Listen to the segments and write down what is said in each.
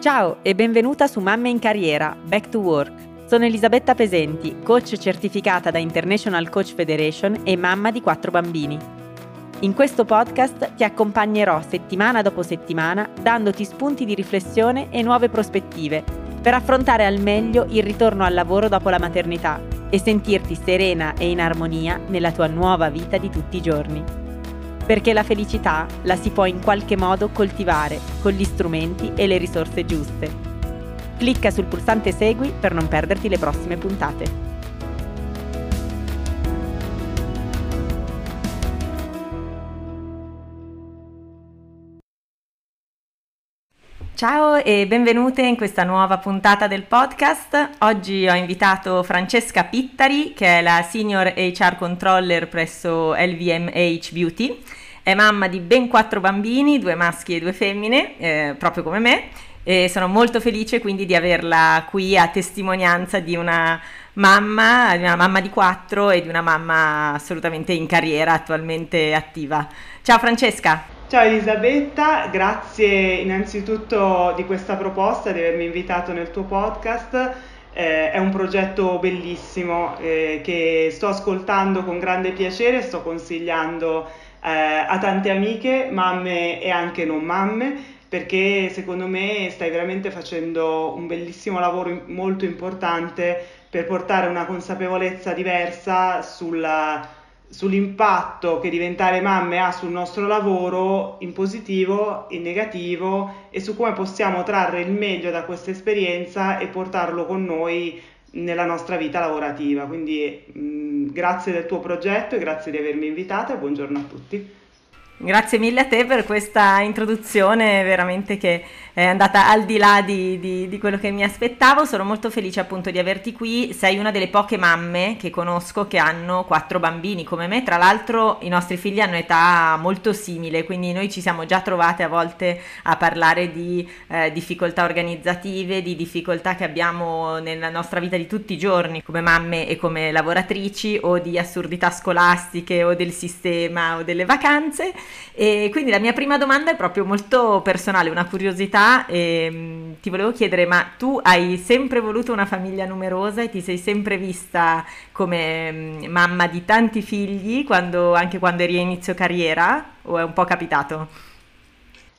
Ciao e benvenuta su Mamme in Carriera, Back to Work. Sono Elisabetta Pesenti, coach certificata da International Coach Federation e mamma di quattro bambini. In questo podcast ti accompagnerò settimana dopo settimana dandoti spunti di riflessione e nuove prospettive per affrontare al meglio il ritorno al lavoro dopo la maternità e sentirti serena e in armonia nella tua nuova vita di tutti i giorni perché la felicità la si può in qualche modo coltivare con gli strumenti e le risorse giuste. Clicca sul pulsante Segui per non perderti le prossime puntate. Ciao e benvenute in questa nuova puntata del podcast. Oggi ho invitato Francesca Pittari, che è la Senior HR Controller presso LVMH Beauty è mamma di ben quattro bambini, due maschi e due femmine, eh, proprio come me, e sono molto felice quindi di averla qui a testimonianza di una mamma, di una mamma di quattro e di una mamma assolutamente in carriera, attualmente attiva. Ciao Francesca! Ciao Elisabetta, grazie innanzitutto di questa proposta, di avermi invitato nel tuo podcast. Eh, è un progetto bellissimo eh, che sto ascoltando con grande piacere, sto consigliando eh, a tante amiche, mamme e anche non mamme, perché secondo me stai veramente facendo un bellissimo lavoro molto importante per portare una consapevolezza diversa sulla, sull'impatto che diventare mamme ha sul nostro lavoro in positivo, in negativo e su come possiamo trarre il meglio da questa esperienza e portarlo con noi nella nostra vita lavorativa. Quindi mh, grazie del tuo progetto e grazie di avermi invitata e buongiorno a tutti. Grazie mille a te per questa introduzione veramente che è andata al di là di, di, di, quello che mi aspettavo. Sono molto felice appunto di averti qui. Sei una delle poche mamme che conosco che hanno quattro bambini come me. Tra l'altro i nostri figli hanno età molto simile, quindi noi ci siamo già trovate a volte a parlare di eh, difficoltà organizzative, di difficoltà che abbiamo nella nostra vita di tutti i giorni come mamme e come lavoratrici o di assurdità scolastiche o del sistema o delle vacanze. E quindi la mia prima domanda è proprio molto personale, una curiosità e mh, mm, ti volevo chiedere, ma tu hai sempre voluto una famiglia numerosa e ti sei sempre vista come mm, mamma di tanti figli, quando, anche quando eri a inizio carriera, o è un po' capitato?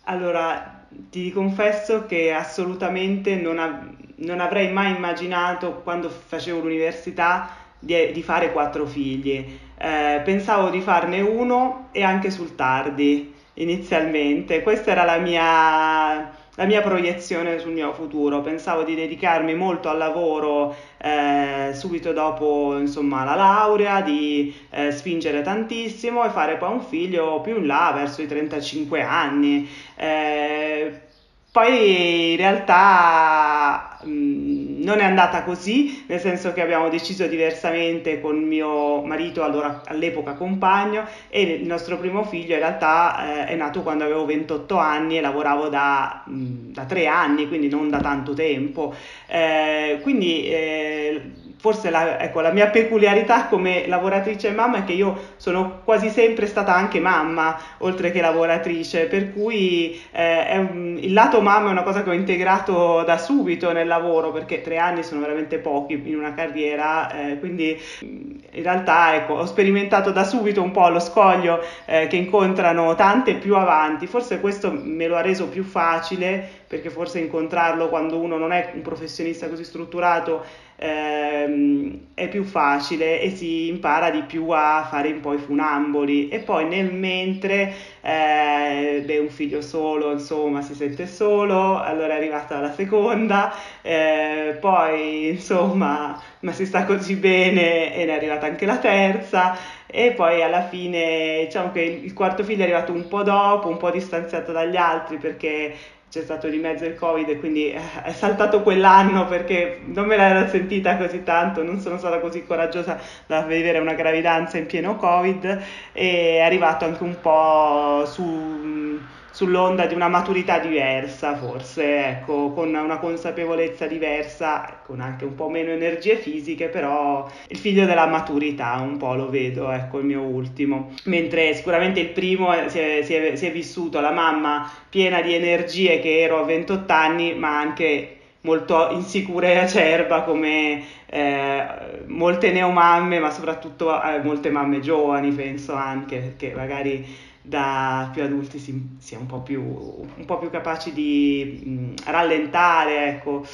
Allora, ti confesso che assolutamente non, av- non avrei mai immaginato quando facevo l'università di, di fare quattro figli. Eh, pensavo di farne uno e anche sul tardi inizialmente. Questa era la mia la mia proiezione sul mio futuro. Pensavo di dedicarmi molto al lavoro eh, subito dopo insomma, la laurea, di eh, spingere tantissimo e fare poi un figlio più in là, verso i 35 anni. Eh, poi in realtà mh, mm, non è andata così, nel senso che abbiamo deciso diversamente con mio marito, allora, all'epoca compagno, e il nostro primo figlio in realtà eh, è nato quando avevo 28 anni e lavoravo da, mh, mm, da 3 anni, quindi non da tanto tempo. Eh, quindi eh, forse la, ecco, la, mia peculiarità come lavoratrice e mamma è che io sono quasi sempre stata anche mamma, oltre che lavoratrice, per cui eh, un, il lato mamma è una cosa che ho integrato da subito nel lavoro, perché tre anni sono veramente pochi in una carriera, eh, quindi in realtà ecco, ho sperimentato da subito un po' lo scoglio eh, che incontrano tante più avanti, forse questo me lo ha reso più facile perché forse incontrarlo quando uno non è un professionista così strutturato ehm, è più facile e si impara di più a fare un po' i funamboli. E poi nel mentre eh, beh, un figlio solo insomma si sente solo allora è arrivata la seconda eh, poi insomma ma si sta così bene e ne è arrivata anche la terza. E poi alla fine diciamo che il quarto figlio è arrivato un po' dopo, un po' distanziato dagli altri perché c'è stato di mezzo il covid e quindi eh, è saltato quell'anno perché non me l'ero sentita così tanto, non sono stata così coraggiosa da vivere una gravidanza in pieno covid e è arrivato anche un po' su sull'onda di una maturità diversa, forse, ecco, con una consapevolezza diversa, con anche un po' meno energie fisiche, però il figlio della maturità un po' lo vedo, ecco, il mio ultimo. Mentre sicuramente il primo si è, si è, si è vissuto la mamma piena di energie che ero a 28 anni, ma anche molto insicura e acerba come eh, molte neomamme, ma soprattutto eh, molte mamme giovani, penso anche, perché magari da più adulti si, si è un po' più, un po' più capaci di mh, rallentare, ecco,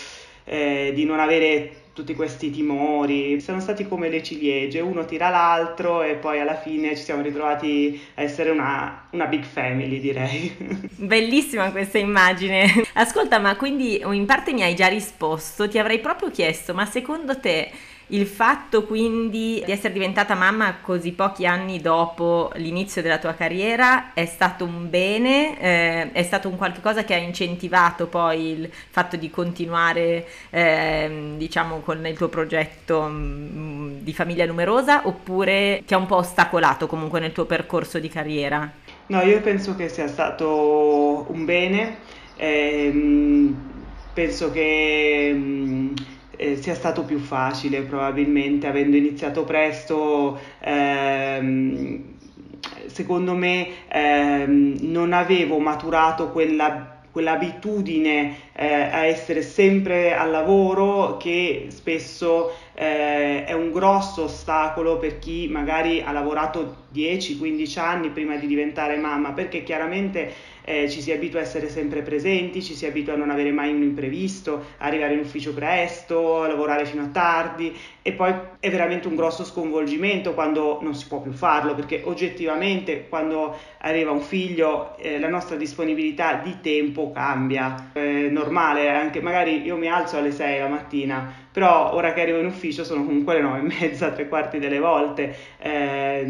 eh, di non avere tutti questi timori, sono stati come le ciliegie, uno tira l'altro e poi alla fine ci siamo ritrovati a essere una, una big family direi. Bellissima questa immagine. Ascolta, ma quindi in parte mi hai già risposto, ti avrei proprio chiesto, ma secondo te il fatto quindi di essere diventata mamma così pochi anni dopo l'inizio della tua carriera è stato un bene, eh, è stato un qualche cosa che ha incentivato poi il fatto di continuare eh, diciamo con il tuo progetto mh, mm, di famiglia numerosa oppure ti ha un po' ostacolato comunque nel tuo percorso di carriera? No, io penso che sia stato un bene, eh, penso che... Mh, eh, sia stato più facile probabilmente avendo iniziato presto. Ehm, secondo me ehm, non avevo maturato quella quell'abitudine eh, a essere sempre al lavoro che spesso eh, è un grosso ostacolo per chi magari ha lavorato 10-15 anni prima di diventare mamma, perché chiaramente eh, ci si abitua a essere sempre presenti, ci si abitua a non avere mai un imprevisto, arrivare in ufficio presto, lavorare fino a tardi e poi è veramente un grosso sconvolgimento quando non si può più farlo, perché oggettivamente quando arriva un figlio eh, la nostra disponibilità di tempo cambia, è normale, anche magari io mi alzo alle 6 la mattina, però ora che arrivo in ufficio sono comunque le 9 e mezza, tre quarti delle volte, eh,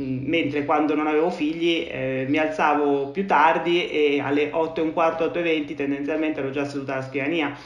mentre quando non avevo figli eh, mi alzavo più tardi e alle 8 e un quarto, 8 e 20 tendenzialmente ero già seduta alla scrivania.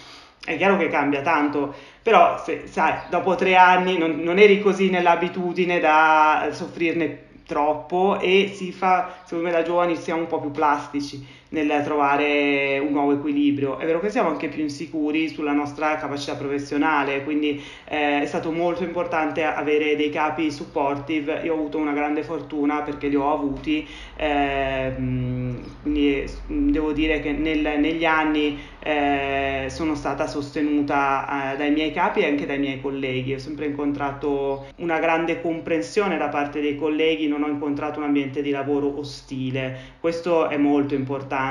È chiaro che cambia tanto, però se, sai, dopo tre anni non, non eri così nell'abitudine da soffrirne troppo e si fa, secondo me da giovani siamo un po' più plastici nel trovare un nuovo equilibrio. È vero che siamo anche più insicuri sulla nostra capacità professionale, quindi eh, è stato molto importante avere dei capi supportive. Io ho avuto una grande fortuna perché li ho avuti, eh, quindi devo dire che nel, negli anni eh, sono stata sostenuta eh, dai miei capi e anche dai miei colleghi. Ho sempre incontrato una grande comprensione da parte dei colleghi, non ho incontrato un ambiente di lavoro ostile. Questo è molto importante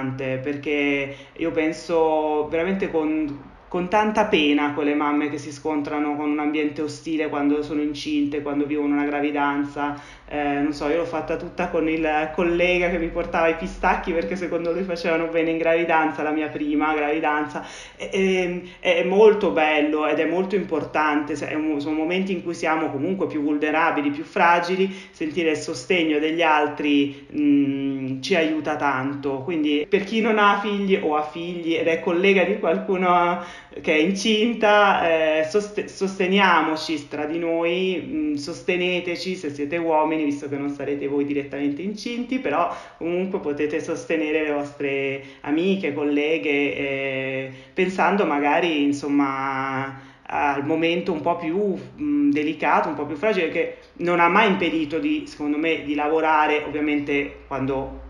perché io penso veramente con con tanta pena quelle mamme che si scontrano con un ambiente ostile quando sono incinte, quando vivono una gravidanza. Eh, non so, io l'ho fatta tutta con il collega che mi portava i pistacchi perché secondo lui facevano bene in gravidanza, la mia prima gravidanza. E, e, è molto bello ed è molto importante, sono momenti in cui siamo comunque più vulnerabili, più fragili, sentire il sostegno degli altri mh, mm, ci aiuta tanto. Quindi per chi non ha figli o ha figli ed è collega di qualcuno che è incinta, eh, sost- sosteniamoci tra di noi, mh, mm, sosteneteci se siete uomini, visto che non sarete voi direttamente incinti, però comunque potete sostenere le vostre amiche, colleghe, eh, pensando magari insomma al momento un po' più mh, delicato, un po' più fragile, che non ha mai impedito di, secondo me, di lavorare, ovviamente quando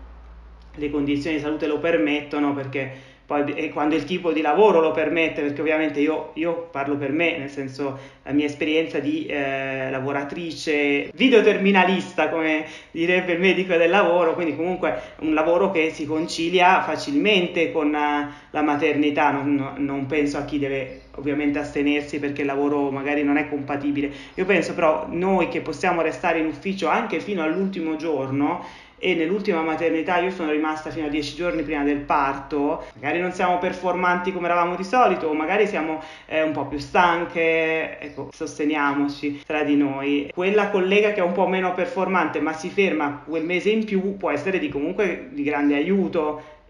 le condizioni di salute lo permettono, perché poi quando il tipo di lavoro lo permette, perché ovviamente io, io parlo per me, nel senso la mia esperienza di eh, lavoratrice videoterminalista, come direbbe il medico del lavoro, quindi comunque un lavoro che si concilia facilmente con uh, la maternità, non, non penso a chi deve ovviamente astenersi perché il lavoro magari non è compatibile. Io penso però noi che possiamo restare in ufficio anche fino all'ultimo giorno, e nell'ultima maternità io sono rimasta fino a 10 giorni prima del parto, magari non siamo performanti come eravamo di solito, o magari siamo eh, un po' più stanche, ecco, sosteniamoci tra di noi. Quella collega che è un po' meno performante ma si ferma quel mese in più può essere di comunque di grande aiuto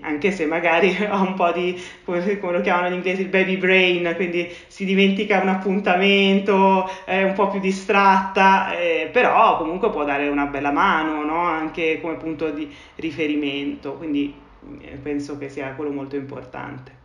Anche se magari ha un po' di, come, lo chiamano gli inglesi, il baby brain, quindi si dimentica un appuntamento, è un po' più distratta, eh, però comunque può dare una bella mano, no? anche come punto di riferimento, quindi eh, penso che sia quello molto importante.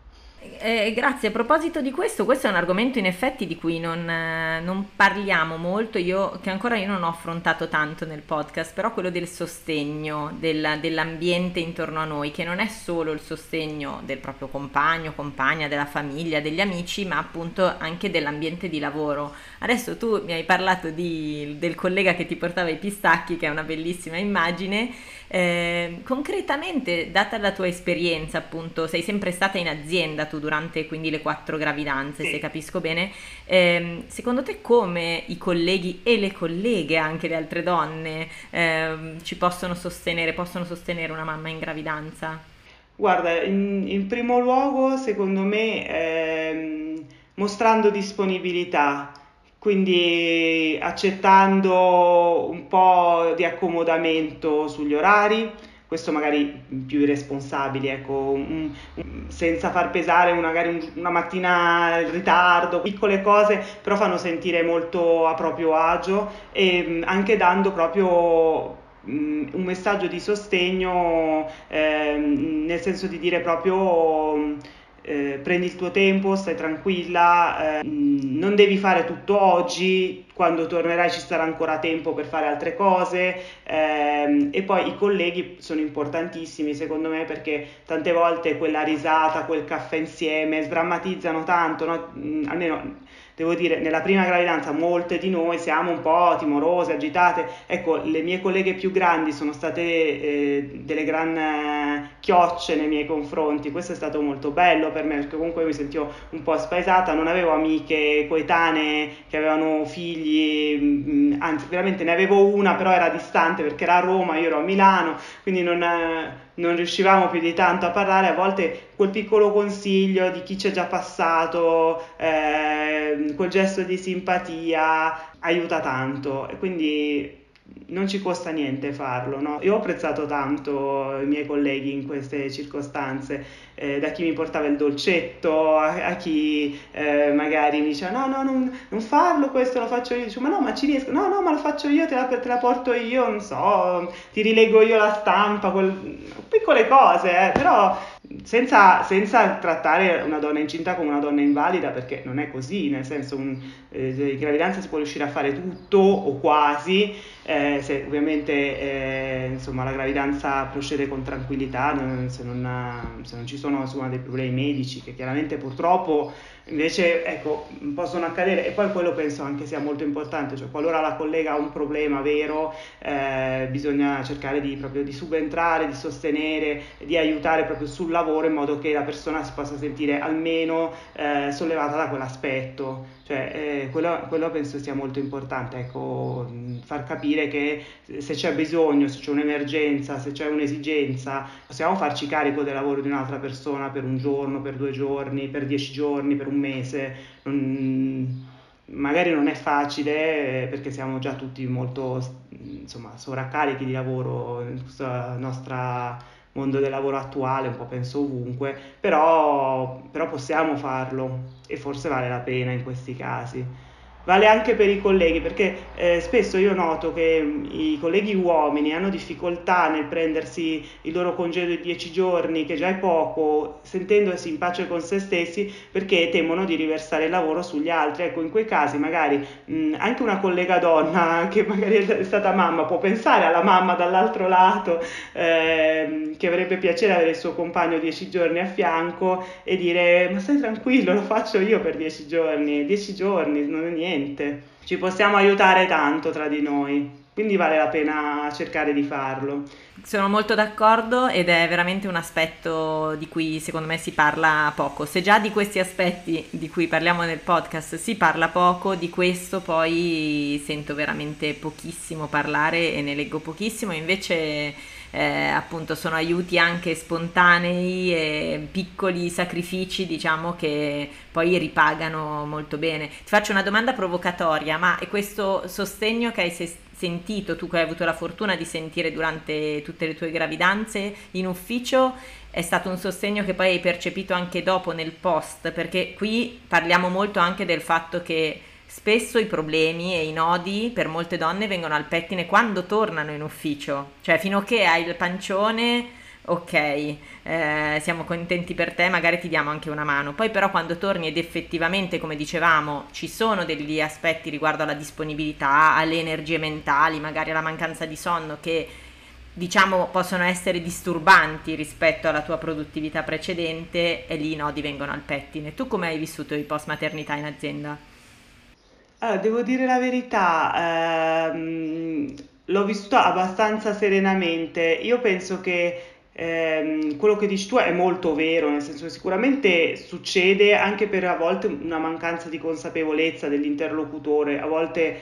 Eh, grazie, a proposito di questo, questo è un argomento in effetti di cui non, eh, non, parliamo molto, io, che ancora io non ho affrontato tanto nel podcast, però quello del sostegno del, dell'ambiente intorno a noi, che non è solo il sostegno del proprio compagno, compagna, della famiglia, degli amici, ma appunto anche dell'ambiente di lavoro. Adesso tu mi hai parlato di, del collega che ti portava i pistacchi, che è una bellissima immagine. Eh, concretamente, data la tua esperienza, appunto, sei sempre stata in azienda tu durante quindi le quattro gravidanze, sì. se capisco bene. Eh, secondo te come i colleghi e le colleghe, anche le altre donne, eh, ci possono sostenere, possono sostenere una mamma in gravidanza? Guarda, in, in primo luogo, secondo me, ehm, mostrando disponibilità quindi accettando un po' di accomodamento sugli orari, questo magari più irresponsabili, ecco, un, un, senza far pesare magari un, una mattina il ritardo, piccole cose, però fanno sentire molto a proprio agio e anche dando proprio un messaggio di sostegno, eh, nel senso di dire proprio eh, prendi il tuo tempo, stai tranquilla, eh, non devi fare tutto oggi, quando tornerai ci sarà ancora tempo per fare altre cose ehm, e poi i colleghi sono importantissimi secondo me perché tante volte quella risata, quel caffè insieme sdrammatizzano tanto, no? Mm, almeno devo dire, nella prima gravidanza molte di noi siamo un po' timorose, agitate. Ecco, le mie colleghe più grandi sono state eh, delle gran eh, chiocce nei miei confronti. Questo è stato molto bello per me perché comunque mi sentivo un po' spaesata, non avevo amiche coetanee che avevano figli, mh, mm, anzi veramente ne avevo una, però era distante perché era a Roma, io ero a Milano, quindi non non riuscivamo più di tanto a parlare, a volte quel piccolo consiglio di chi c'è già passato, eh, quel gesto di simpatia aiuta tanto. E quindi non ci costa niente farlo. No? Io ho apprezzato tanto i miei colleghi in queste circostanze, eh, da chi mi portava il dolcetto, a, a chi eh, magari mi diceva no, no, non, non, farlo, questo lo faccio io, Dico, ma no, ma ci riesco, no, no, ma lo faccio io, te la, te la porto io, non so, ti rilego io la stampa, quel... piccole cose, eh, però senza, senza, trattare una donna incinta come una donna invalida, perché non è così, nel senso un, eh, in gravidanza si può riuscire a fare tutto o quasi, eh, se ovviamente eh, insomma, la gravidanza procede con tranquillità, se, non, se, non, ci sono insomma, dei problemi medici che chiaramente purtroppo invece ecco, possono accadere e poi quello penso anche sia molto importante, cioè qualora la collega ha un problema vero eh, bisogna cercare di, proprio di subentrare, di sostenere, di aiutare proprio sul lavoro in modo che la persona si possa sentire almeno eh, sollevata da quell'aspetto. Cioè, eh, quello, quello, penso sia molto importante, ecco, far capire che se c'è bisogno, se c'è un'emergenza, se c'è un'esigenza, possiamo farci carico del lavoro di un'altra persona per un giorno, per due giorni, per dieci giorni, per un mese. Non, magari non è facile eh, perché siamo già tutti molto insomma, sovraccarichi di lavoro in questa nostra mondo del lavoro attuale, un po' penso ovunque, però, però possiamo farlo e forse vale la pena in questi casi vale anche per i colleghi, perché eh, spesso io noto che mm, i colleghi uomini hanno difficoltà nel prendersi il loro congedo di 10 giorni, che già è poco, sentendosi in pace con se stessi, perché temono di riversare il lavoro sugli altri. Ecco, in quei casi magari mh, mm, anche una collega donna che magari è stata mamma può pensare alla mamma dall'altro lato eh, che avrebbe piacere avere il suo compagno 10 giorni a fianco e dire ma stai tranquillo, lo faccio io per 10 giorni, 10 giorni non è niente niente. Ci possiamo aiutare tanto tra di noi, quindi vale la pena cercare di farlo. Sono molto d'accordo ed è veramente un aspetto di cui secondo me si parla poco. Se già di questi aspetti di cui parliamo nel podcast si parla poco, di questo poi sento veramente pochissimo parlare e ne leggo pochissimo, invece eh, appunto sono aiuti anche spontanei e piccoli sacrifici diciamo che poi ripagano molto bene. Ti faccio una domanda provocatoria, ma è questo sostegno che hai sentito, tu che hai avuto la fortuna di sentire durante tutte le tue gravidanze in ufficio, è stato un sostegno che poi hai percepito anche dopo nel post, perché qui parliamo molto anche del fatto che spesso i problemi e i nodi per molte donne vengono al pettine quando tornano in ufficio, cioè fino a che hai il pancione ok, eh, siamo contenti per te, magari ti diamo anche una mano. Poi però quando torni ed effettivamente, come dicevamo, ci sono degli aspetti riguardo alla disponibilità, alle energie mentali, magari alla mancanza di sonno che diciamo possono essere disturbanti rispetto alla tua produttività precedente e lì i nodi vengono al pettine. Tu come hai vissuto il post maternità in azienda? Allora, devo dire la verità, ehm, l'ho vissuto abbastanza serenamente. Io penso che ehm, quello che dici tu è molto vero, nel senso che sicuramente succede anche per a volte una mancanza di consapevolezza dell'interlocutore, a volte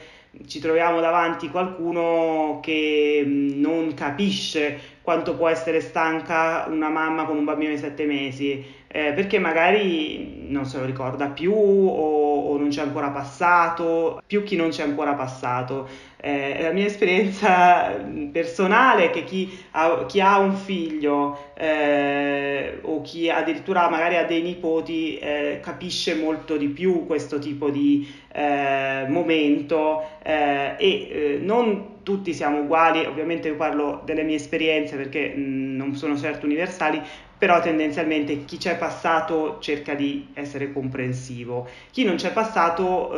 ci troviamo davanti qualcuno che non capisce quanto può essere stanca una mamma con un bambino di sette mesi, eh, perché magari non se lo ricorda più o, o non c'è ancora passato, più chi non c'è ancora passato. Eh, la mia esperienza personale è che chi ha, chi ha un figlio eh, o chi addirittura magari ha dei nipoti eh, capisce molto di più questo tipo di eh, momento eh, e non tutti siamo uguali, ovviamente io parlo delle mie esperienze perché mh, non sono certo universali, però tendenzialmente chi c'è passato cerca di essere comprensivo, chi non c'è passato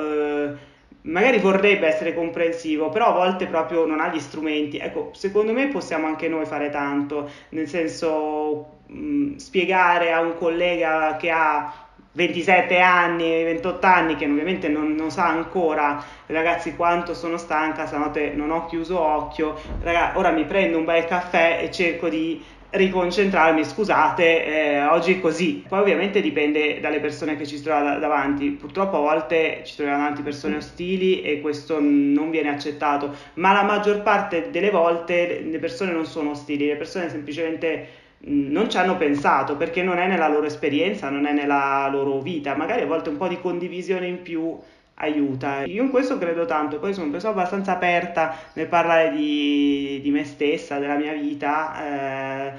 magari vorrebbe essere comprensivo, però a volte proprio non ha gli strumenti. Ecco, secondo me possiamo anche noi fare tanto, nel senso mh, spiegare a un collega che ha 27 anni, 28 anni, che ovviamente non, non sa ancora, ragazzi, quanto sono stanca, stanotte non ho chiuso occhio, ragazzi, ora mi prendo un bel caffè e cerco di riconcentrarmi, scusate, eh, oggi è così. Poi ovviamente dipende dalle persone che ci trova davanti, purtroppo a volte ci troviamo davanti persone ostili e questo non viene accettato, ma la maggior parte delle volte le persone non sono ostili, le persone semplicemente non ci hanno pensato perché non è nella loro esperienza, non è nella loro vita, magari a volte un po' di condivisione in più aiuta. Io in questo credo tanto, poi sono una persona abbastanza aperta nel parlare di, di me stessa, della mia vita.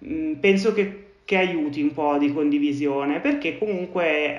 Eh, penso che che aiuti un po' di condivisione perché comunque eh,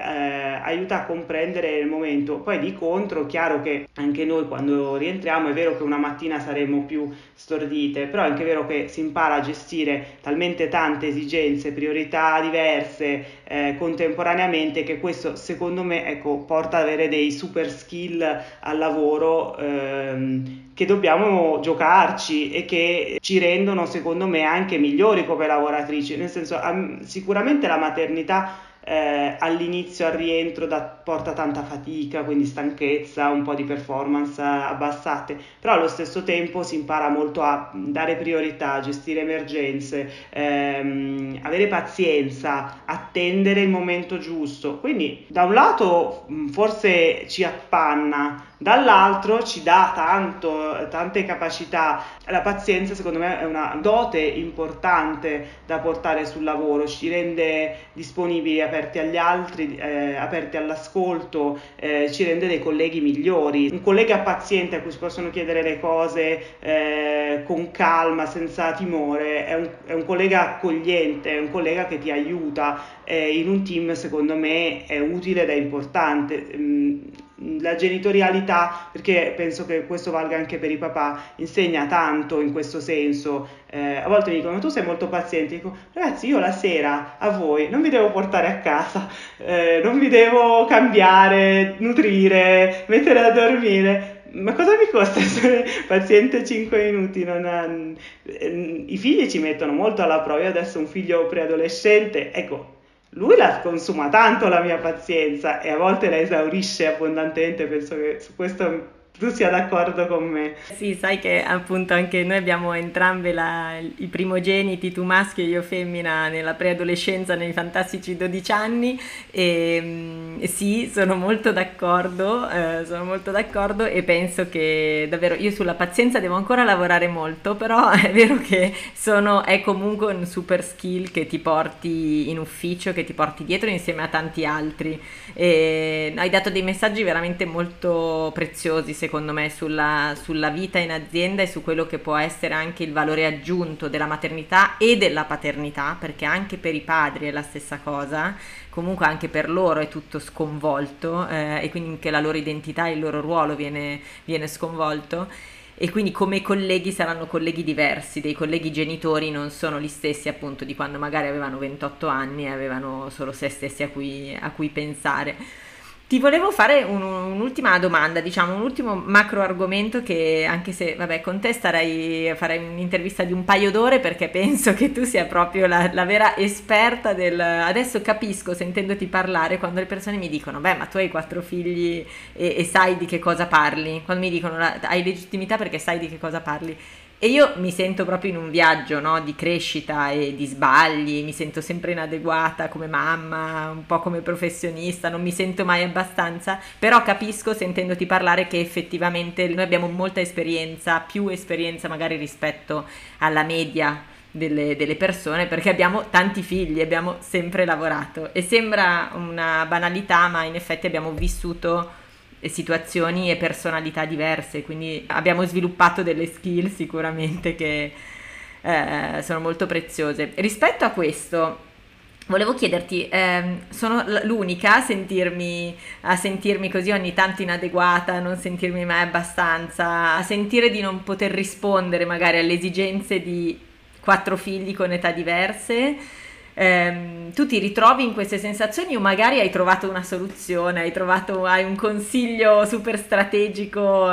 aiuta a comprendere il momento. Poi di contro, chiaro che anche noi quando rientriamo è vero che una mattina saremo più stordite, però è anche vero che si impara a gestire talmente tante esigenze, priorità diverse eh, contemporaneamente che questo secondo me ecco, porta ad avere dei super skill al lavoro. Ehm, che dobbiamo giocarci e che ci rendono secondo me anche migliori come lavoratrici, nel senso sicuramente la maternità eh, all'inizio al rientro da, porta tanta fatica, quindi stanchezza, un po' di performance abbassate, però allo stesso tempo si impara molto a dare priorità, gestire emergenze, ehm, avere pazienza, attendere il momento giusto. Quindi da un lato forse ci appanna, dall'altro ci dà tanto, tante capacità. La pazienza secondo me è una dote importante da portare sul lavoro, ci rende disponibili, aperti agli altri, eh, aperti all'ascolto, eh, ci rende dei colleghi migliori. Un collega paziente a cui si possono chiedere le cose eh, con calma, senza timore, è un, è un, collega accogliente, è un collega che ti aiuta. in un team secondo me è utile ed è importante. Mm, la genitorialità, perché penso che questo valga anche per i papà, insegna tanto in questo senso. Eh, a volte mi dicono, tu sei molto paziente, dico, ragazzi, io la sera a voi non vi devo portare a casa, eh, non vi devo cambiare, nutrire, mettere a dormire. Ma cosa mi costa essere paziente 5 minuti? Ha... Eh, I figli ci mettono molto alla prova. Io adesso ho un figlio preadolescente, ecco, lui la consuma tanto la mia pazienza e a volte la esaurisce abbondantemente, penso che su questo tu sia d'accordo con me. Sì, sai che appunto anche noi abbiamo entrambe la, i primogeniti, tu maschio e io femmina, nella preadolescenza, nei fantastici 12 anni e, mm, sì, sono molto d'accordo, eh, sono molto d'accordo e penso che davvero io sulla pazienza devo ancora lavorare molto, però è vero che sono, è comunque un super skill che ti porti in ufficio, che ti porti dietro insieme a tanti altri. E hai dato dei messaggi veramente molto preziosi, secondo secondo me sulla, sulla, vita in azienda e su quello che può essere anche il valore aggiunto della maternità e della paternità, perché anche per i padri è la stessa cosa, comunque anche per loro è tutto sconvolto eh, e quindi anche la loro identità e il loro ruolo viene, viene sconvolto e quindi come colleghi saranno colleghi diversi, dei colleghi genitori non sono gli stessi appunto di quando magari avevano 28 anni e avevano solo se stessi a cui, a cui pensare. Ti volevo fare un, un'ultima domanda, diciamo, un ultimo macro argomento che anche se, vabbè, con te starei, farei un'intervista di un paio d'ore perché penso che tu sia proprio la, la vera esperta del... Adesso capisco sentendoti parlare quando le persone mi dicono, beh, ma tu hai quattro figli e, e sai di che cosa parli. Quando mi dicono, hai legittimità perché sai di che cosa parli. E io mi sento proprio in un viaggio no, di crescita e di sbagli, mi sento sempre inadeguata come mamma, un po' come professionista, non mi sento mai abbastanza, però capisco sentendoti parlare che effettivamente noi abbiamo molta esperienza, più esperienza magari rispetto alla media delle, delle, persone perché abbiamo tanti figli, abbiamo sempre lavorato. E sembra una banalità ma in effetti abbiamo vissuto situazioni e personalità diverse, quindi abbiamo sviluppato delle skill sicuramente che eh, sono molto preziose. Rispetto a questo, Volevo chiederti, ehm, sono l'unica a sentirmi, a sentirmi, così ogni tanto inadeguata, a non sentirmi mai abbastanza, a sentire di non poter rispondere magari alle esigenze di quattro figli con età diverse? Ehm, tu ti ritrovi in queste sensazioni o magari hai trovato una soluzione, hai trovato hai un consiglio super strategico,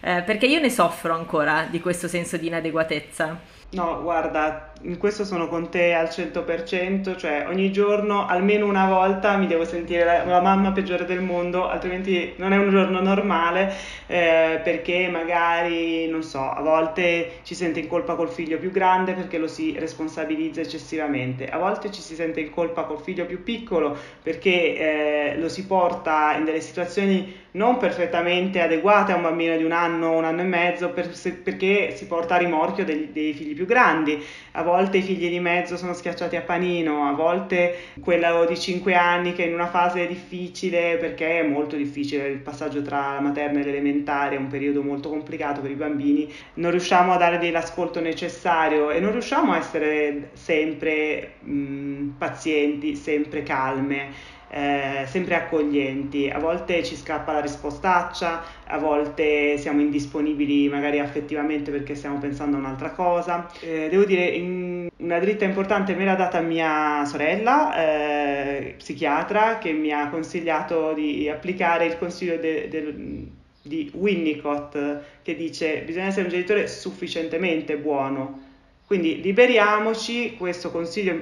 eh, perché io ne soffro ancora di questo senso di inadeguatezza. No, guarda, in questo sono con te al 100%, cioè ogni giorno, almeno una volta, mi devo sentire la, la mamma peggiore del mondo, altrimenti non è un giorno normale, eh, perché magari, non so, a volte ci sente in colpa col figlio più grande perché lo si responsabilizza eccessivamente, a volte ci si sente in colpa col figlio più piccolo perché eh, lo si porta in delle situazioni non perfettamente adeguate a un bambino di un anno, un anno e mezzo, per, se, perché si porta a rimorchio dei, dei figli più grandi. A volte i figli di mezzo sono schiacciati a panino, a volte quello di 5 anni che in una fase difficile, perché è molto difficile il passaggio tra la materna e l'elementare, è un periodo molto complicato per i bambini, non riusciamo a dare l'ascolto necessario e non riusciamo a essere sempre mh, pazienti, sempre calme eh, sempre accoglienti. A volte ci scappa la rispostaccia, a volte siamo indisponibili magari affettivamente perché stiamo pensando a un'altra cosa. Eh, devo dire, in, una dritta importante me l'ha data mia sorella, eh, psichiatra, che mi ha consigliato di applicare il consiglio de, de, di Winnicott che dice bisogna essere un genitore sufficientemente buono quindi liberiamoci, questo consiglio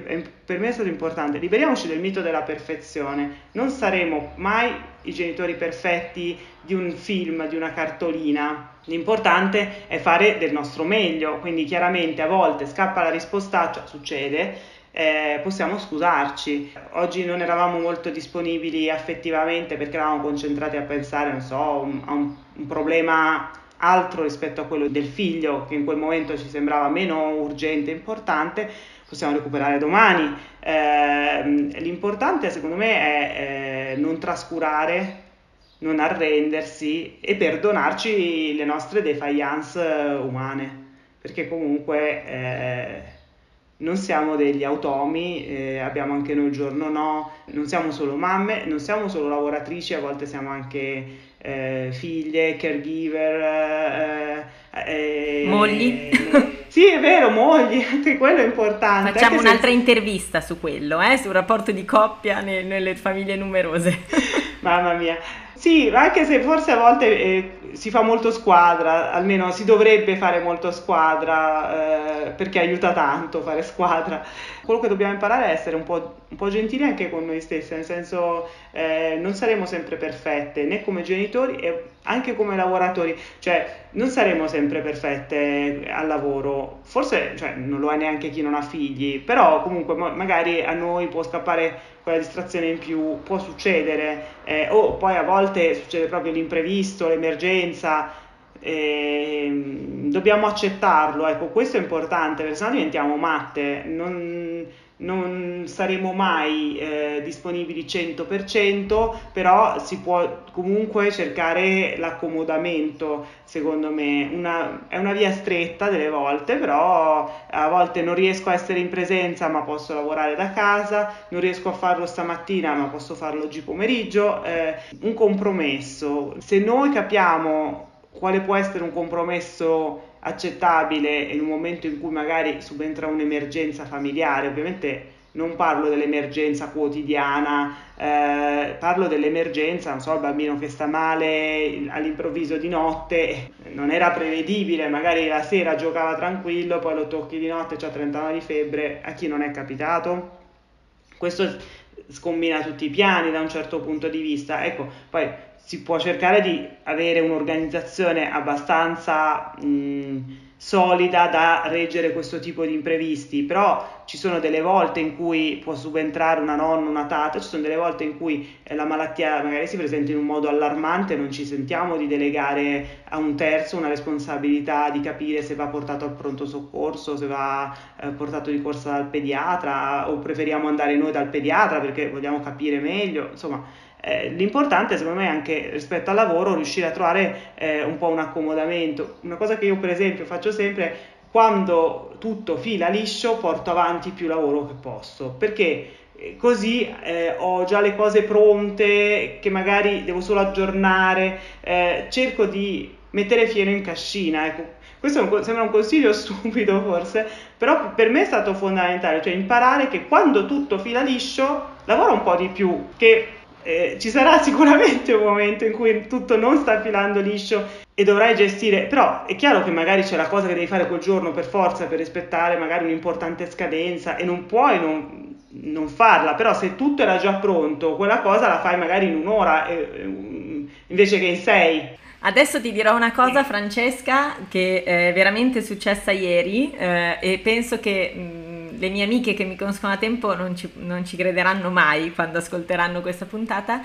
per me è stato importante, liberiamoci del mito della perfezione. Non saremo mai i genitori perfetti di un film, di una cartolina. L'importante è fare del nostro meglio, quindi chiaramente a volte scappa la risposta, succede, eh, possiamo scusarci. Oggi non eravamo molto disponibili affettivamente perché eravamo concentrati a pensare, non so, a un, un problema altro rispetto a quello del figlio che in quel momento ci sembrava meno urgente e importante, possiamo recuperare domani. Eh, l'importante secondo me è eh, non trascurare, non arrendersi e perdonarci le nostre defiance umane, perché comunque eh, non siamo degli automi, eh, abbiamo anche noi il giorno no, non siamo solo mamme, non siamo solo lavoratrici, a volte siamo anche eh, figlie, caregiver, eh, eh, mogli. sì, è vero, mogli, anche quello è importante. Facciamo un'altra se... intervista su quello, eh, sul rapporto di coppia nel, nelle famiglie numerose. Mamma mia. Sì, anche se forse a volte eh, si fa molto squadra, almeno si dovrebbe fare molto squadra, eh, perché aiuta tanto fare squadra. Quello che dobbiamo imparare è essere un po', un po gentili anche con noi stessi, nel senso eh, non saremo sempre perfette né come genitori e anche come lavoratori, cioè non saremo sempre perfette al lavoro, forse cioè, non lo è neanche chi non ha figli, però comunque magari a noi può scappare quella distrazione in più, può succedere, eh, o poi a volte succede proprio l'imprevisto, l'emergenza, dobbiamo accettarlo, ecco questo è importante perché sennò diventiamo matte, non, non saremo mai eh, disponibili 100%, però si può comunque cercare l'accomodamento, secondo me. Una, è una via stretta delle volte, però a volte non riesco a essere in presenza, ma posso lavorare da casa, non riesco a farlo stamattina, ma posso farlo oggi pomeriggio. Eh, un compromesso. Se noi capiamo quale può essere un compromesso accettabile in un momento in cui magari subentra un'emergenza familiare, ovviamente non parlo dell'emergenza quotidiana, eh, parlo dell'emergenza, non so, il bambino che sta male all'improvviso di notte, non era prevedibile, magari la sera giocava tranquillo, poi lo tocchi di notte, ha 39 di febbre, a chi non è capitato? Questo scombina tutti i piani da un certo punto di vista. Ecco, poi si può cercare di avere un'organizzazione abbastanza mh, solida da reggere questo tipo di imprevisti, però ci sono delle volte in cui può subentrare una nonna, una tata, ci sono delle volte in cui eh, la malattia magari si presenta in un modo allarmante, non ci sentiamo di delegare a un terzo una responsabilità di capire se va portato al pronto soccorso, se va eh, portato di corsa dal pediatra o preferiamo andare noi dal pediatra perché vogliamo capire meglio, insomma eh, l'importante secondo me è anche rispetto al lavoro riuscire a trovare eh, un po' un accomodamento. Una cosa che io per esempio faccio sempre quando tutto fila liscio porto avanti più lavoro che posso perché eh, così eh, ho già le cose pronte che magari devo solo aggiornare, eh, cerco di mettere fieno in cascina. Ecco. Questo sembra un consiglio stupido forse, però per me è stato fondamentale, cioè imparare che quando tutto fila liscio lavoro un po' di più, che eh, ci sarà sicuramente un momento in cui tutto non sta filando liscio e dovrai gestire, però è chiaro che magari c'è la cosa che devi fare quel giorno per forza per rispettare magari un'importante scadenza e non puoi non, non farla, però se tutto era già pronto, quella cosa la fai magari in un'ora eh, invece che in sei. Adesso ti dirò una cosa, Francesca, che è veramente successa ieri eh, e penso che mm, le mie amiche che mi conoscono da tempo non ci, non ci crederanno mai quando ascolteranno questa puntata.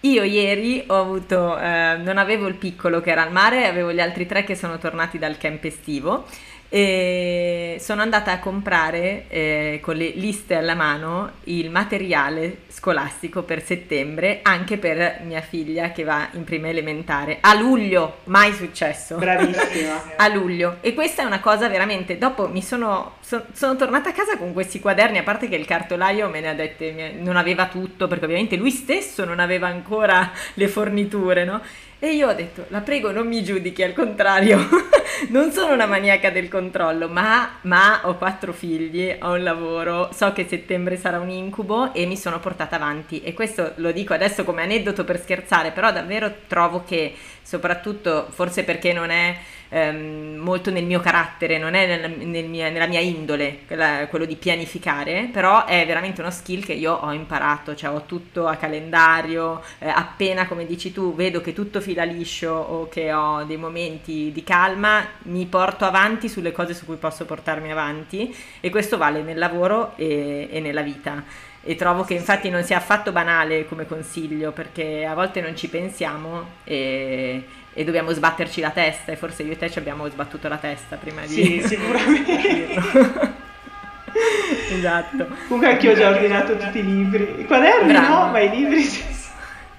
Io ieri ho avuto, eh, non avevo il piccolo che era al mare, avevo gli altri tre che sono tornati dal camp estivo e sono andata a comprare eh, con le liste alla mano il materiale scolastico per settembre anche per mia figlia che va in prima elementare. A luglio mai successo. Bravissima. A luglio. E questa è una cosa veramente dopo mi sono, so, sono tornata a casa con questi quaderni a parte che il cartolaio me ne ha dette non aveva tutto perché ovviamente lui stesso non aveva ancora le forniture no e io ho detto, la prego non mi giudichi, al contrario, non sono una maniaca del controllo, ma, ma, ho quattro figli, ho un lavoro, so che settembre sarà un incubo e mi sono portata avanti. E questo lo dico adesso come aneddoto per scherzare, però davvero trovo che soprattutto, forse perché non è ehm, molto nel mio carattere, non è nel, nel mia, nella mia indole quella, quello di pianificare, però è veramente uno skill che io ho imparato, cioè ho tutto a calendario, eh, appena come dici tu vedo che tutto fila liscio o che ho dei momenti di calma, mi porto avanti sulle cose su cui posso portarmi avanti e questo vale nel lavoro e, e nella vita. E trovo che infatti non sia affatto banale come consiglio perché a volte non ci pensiamo e, e dobbiamo sbatterci la testa e forse io e te ci abbiamo sbattuto la testa prima di... Sì, sicuramente. esatto. Comunque anche io ho già ordinato tutti i libri. I quaderni Bravo. no, ma i libri.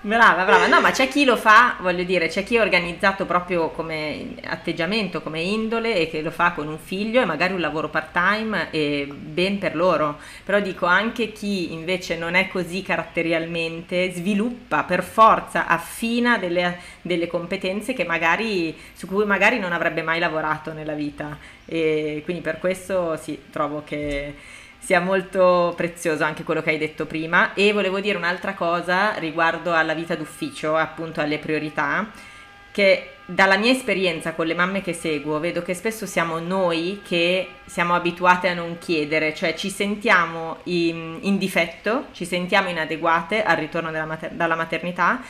Brava, brava. No, ma c'è chi lo fa, voglio dire, c'è chi è organizzato proprio come atteggiamento, come indole e che lo fa con un figlio e magari un lavoro part-time e ben per loro. Però dico anche chi invece non è così caratterialmente sviluppa per forza, affina delle, delle competenze magari, su cui magari non avrebbe mai lavorato nella vita. E quindi per questo sì, trovo che sia molto prezioso anche quello che hai detto prima. E volevo dire un'altra cosa riguardo alla vita d'ufficio, appunto alle priorità, che dalla mia esperienza con le mamme che seguo vedo che spesso siamo noi che siamo abituate a non chiedere, cioè ci sentiamo in, in difetto, ci sentiamo inadeguate al ritorno mater- dalla maternità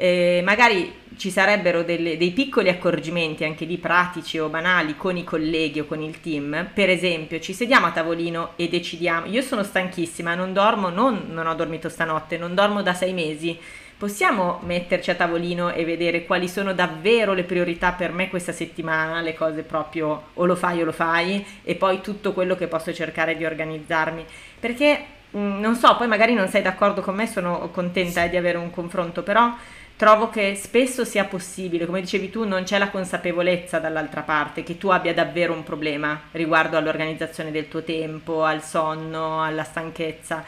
eh, magari ci sarebbero delle, dei piccoli accorgimenti anche lì pratici o banali con i colleghi o con il team. Per esempio, ci sediamo a tavolino e decidiamo. Io sono stanchissima, non dormo, non, non ho dormito stanotte, non dormo da sei mesi possiamo metterci a tavolino e vedere quali sono davvero le priorità per me questa settimana, le cose proprio o lo fai o lo fai e poi tutto quello che posso cercare di organizzarmi. Perché mm, non so, poi magari non sei d'accordo con me, sono contenta eh, di avere un confronto, però trovo che spesso sia possibile, come dicevi tu, non c'è la consapevolezza dall'altra parte che tu abbia davvero un problema riguardo all'organizzazione del tuo tempo, al sonno, alla stanchezza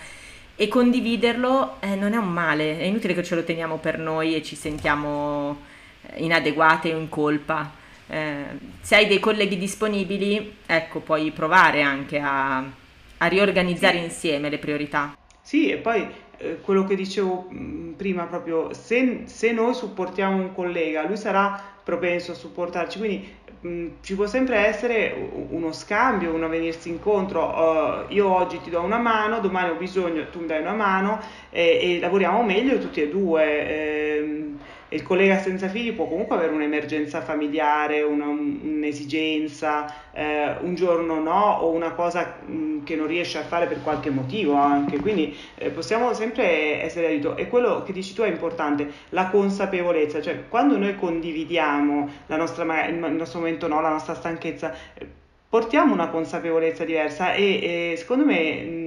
e condividerlo eh, non è un male, è inutile che ce lo teniamo per noi e ci sentiamo eh, inadeguate o in colpa. Eh, se hai dei colleghi disponibili, ecco, puoi provare anche a, a riorganizzare sì. insieme le priorità. Sì, e poi eh, quello che dicevo mm, prima proprio, se, se, noi supportiamo un collega, lui sarà propenso a supportarci, quindi mh, mm, ci può sempre essere uno scambio, uno venirsi incontro, uh, io oggi ti do una mano, domani ho bisogno, tu mi dai una mano e, e lavoriamo meglio tutti e due. Eh, il collega senza figli può comunque avere un'emergenza familiare, una, un'esigenza, eh, un giorno no o una cosa mh, che non riesce a fare per qualche motivo anche, quindi eh, possiamo sempre essere aiuto e quello che dici tu è importante, la consapevolezza, cioè quando noi condividiamo nostra, il nostro momento no, la nostra stanchezza, eh, portiamo una consapevolezza diversa e, e secondo me...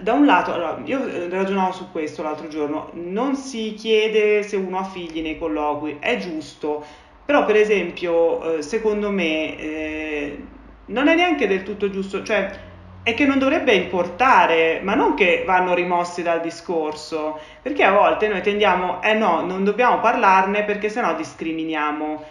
Da un lato, allora, io eh, ragionavo su questo l'altro giorno, non si chiede se uno ha figli nei colloqui, è giusto, però per esempio, eh, secondo me, eh, non è neanche del tutto giusto, cioè è che non dovrebbe importare, ma non che vanno rimossi dal discorso, perché a volte noi tendiamo, eh no, non dobbiamo parlarne perché sennò discriminiamo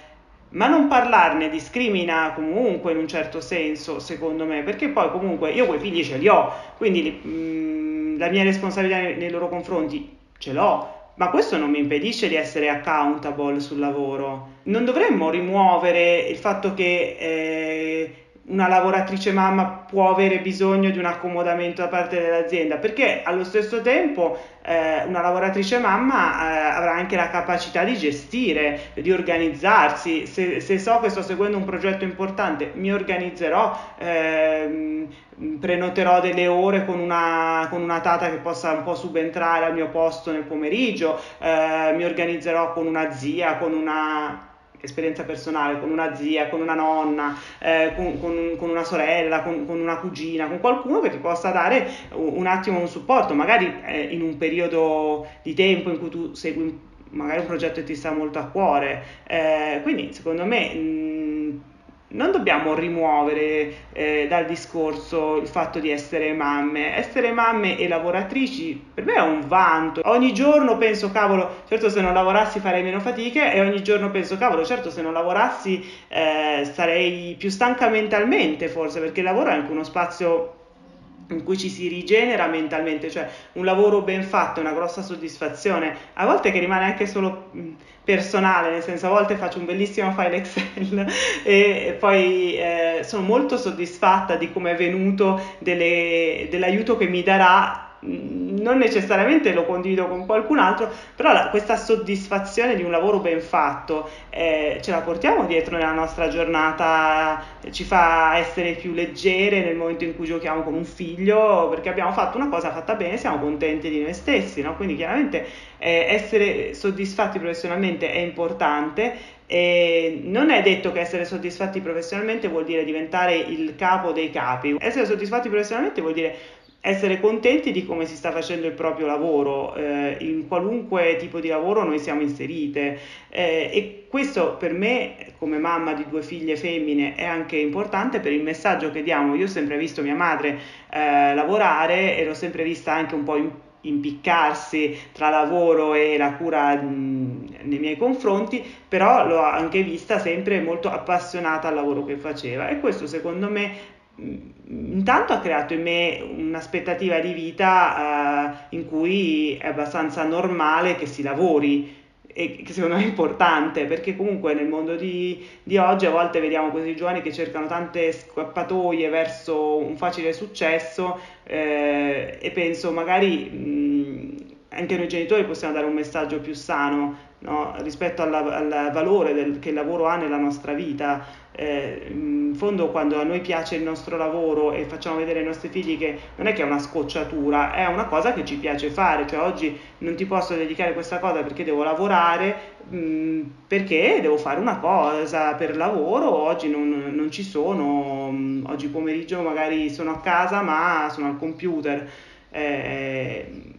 ma non parlarne discrimina comunque in un certo senso, secondo me, perché poi comunque io quei figli ce li ho, quindi mh, mm, la mia responsabilità nei, nei, loro confronti ce l'ho, ma questo non mi impedisce di essere accountable sul lavoro. Non dovremmo rimuovere il fatto che eh, una lavoratrice mamma può avere bisogno di un accomodamento da parte dell'azienda, perché allo stesso tempo eh, una lavoratrice mamma eh, avrà anche la capacità di gestire, di organizzarsi. Se, se, so che sto seguendo un progetto importante, mi organizzerò, eh, prenoterò delle ore con una, con una, tata che possa un po' subentrare al mio posto nel pomeriggio, eh, mi organizzerò con una zia, con una esperienza personale con una zia, con una nonna, eh, con, con, con, una sorella, con, con, una cugina, con qualcuno che ti possa dare un, attimo un supporto, magari eh, in un periodo di tempo in cui tu segui magari un progetto che ti sta molto a cuore. Eh, quindi secondo me... Mh, non dobbiamo rimuovere eh, dal discorso il fatto di essere mamme. Essere mamme e lavoratrici per me è un vanto. Ogni giorno penso, cavolo, certo se non lavorassi farei meno fatiche e ogni giorno penso, cavolo, certo se non lavorassi eh, sarei più stanca mentalmente forse, perché il lavoro è anche uno spazio in cui ci si rigenera mentalmente, cioè un lavoro ben fatto è una grossa soddisfazione, a volte che rimane anche solo personale, nel senso a volte faccio un bellissimo file Excel e poi eh, sono molto soddisfatta di come è venuto, delle, dell'aiuto che mi darà non necessariamente lo condivido con qualcun altro, però la, questa soddisfazione di un lavoro ben fatto eh, ce la portiamo dietro nella nostra giornata, ci fa essere più leggere nel momento in cui giochiamo con un figlio, perché abbiamo fatto una cosa fatta bene, siamo contenti di noi stessi, no? quindi chiaramente eh, essere soddisfatti professionalmente è importante e non è detto che essere soddisfatti professionalmente vuol dire diventare il capo dei capi. Essere soddisfatti professionalmente vuol dire essere contenti di come si sta facendo il proprio lavoro, eh, in qualunque tipo di lavoro noi siamo inserite. Eh, e questo per me come mamma di due figlie femmine è anche importante per il messaggio che diamo. Io ho sempre visto mia madre eh, lavorare e l'ho sempre vista anche un po' in impiccarsi tra lavoro e la cura mh, nei miei confronti, però l'ho anche vista sempre molto appassionata al lavoro che faceva. E questo secondo me intanto ha creato in me un'aspettativa di vita uh, in cui è abbastanza normale che si lavori e che secondo me è importante perché comunque nel mondo di, di, oggi a volte vediamo questi giovani che cercano tante scappatoie verso un facile successo eh, e penso magari mh, anche noi genitori possiamo dare un messaggio più sano no? rispetto alla, al valore del, che il lavoro ha nella nostra vita. Eh, in fondo quando a noi piace il nostro lavoro e facciamo vedere ai nostri figli che non è che è una scocciatura, è una cosa che ci piace fare, cioè oggi non ti posso dedicare questa cosa perché devo lavorare, mh, mm, perché devo fare una cosa per lavoro, oggi non, non ci sono, mh, mm, oggi pomeriggio magari sono a casa ma sono al computer. Eh,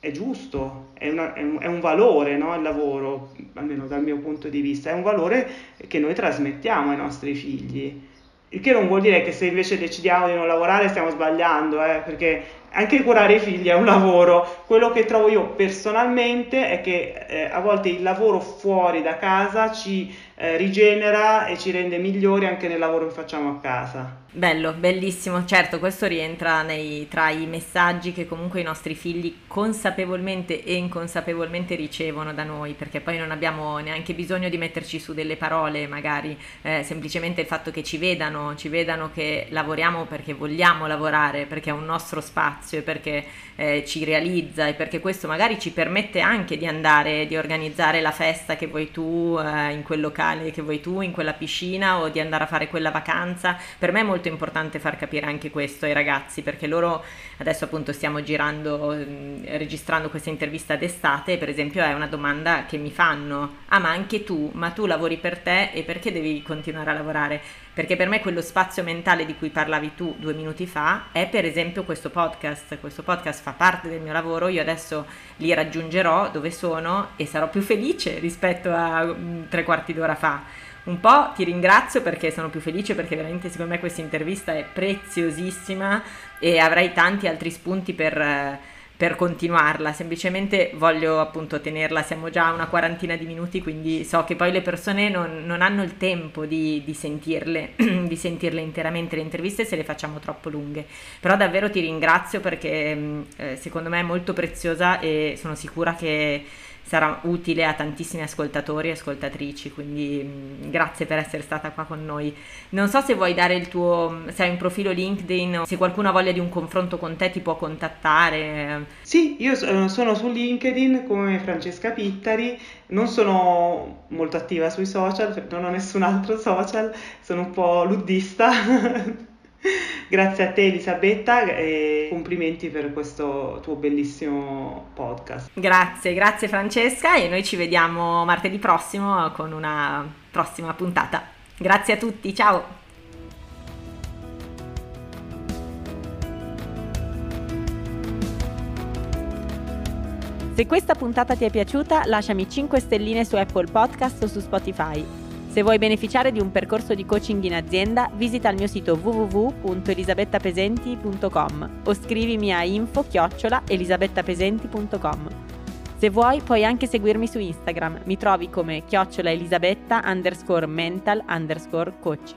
è giusto, è, una, è, un, è un, valore no, il lavoro, almeno dal mio punto di vista, è un valore che noi trasmettiamo ai nostri figli. Il che non vuol dire che se invece decidiamo di non lavorare stiamo sbagliando, eh, perché anche curare i figli è un lavoro. Quello che trovo io personalmente è che eh, a volte il lavoro fuori da casa ci eh, rigenera e ci rende migliori anche nel lavoro che facciamo a casa. Bello, bellissimo. Certo, questo rientra nei, tra i messaggi che comunque i nostri figli consapevolmente e inconsapevolmente ricevono da noi, perché poi non abbiamo neanche bisogno di metterci su delle parole, magari eh, semplicemente il fatto che ci vedano, ci vedano che lavoriamo perché vogliamo lavorare, perché è un nostro spazio e perché eh, ci realizza e perché questo magari ci permette anche di andare, di organizzare la festa che vuoi tu eh, in quel locale che vuoi tu, in quella piscina o di andare a fare quella vacanza. Per me è molto importante far capire anche questo ai ragazzi perché loro adesso appunto stiamo girando, mm, registrando questa intervista d'estate per esempio è una domanda che mi fanno, ah ma anche tu, ma tu lavori per te e perché devi continuare a lavorare? Perché per me quello spazio mentale di cui parlavi tu due minuti fa è per esempio questo podcast, questo podcast fa parte del mio lavoro, io adesso li raggiungerò dove sono e sarò più felice rispetto a mm, tre quarti d'ora fa. Un po' ti ringrazio perché sono più felice perché veramente secondo me questa intervista è preziosissima e avrai tanti altri spunti per, per continuarla, semplicemente voglio appunto tenerla, siamo già a una quarantina di minuti quindi so che poi le persone non, non hanno il tempo di, di, sentirle, di sentirle interamente le interviste se le facciamo troppo lunghe, però davvero ti ringrazio perché mm, eh, secondo me è molto preziosa e sono sicura che sarà utile a tantissimi ascoltatori e ascoltatrici, quindi mh, mm, grazie per essere stata qua con noi. Non so se vuoi dare il tuo, se hai un profilo LinkedIn, se qualcuno ha voglia di un confronto con te ti può contattare. Sì, io sono su LinkedIn come Francesca Pittari, non sono molto attiva sui social, non ho nessun altro social, sono un po' luddista. Grazie a te Elisabetta e complimenti per questo tuo bellissimo podcast. Grazie, grazie Francesca e noi ci vediamo martedì prossimo con una prossima puntata. Grazie a tutti, ciao! Se questa puntata ti è piaciuta, lasciami 5 stelline su Apple Podcast o su Spotify se vuoi beneficiare di un percorso di coaching in azienda, visita il mio sito www.elisabettapesenti.com o scrivimi a info-elisabettapesenti.com. Se vuoi puoi anche seguirmi su Instagram, mi trovi come chiocciola elisabetta underscore mental underscore coach.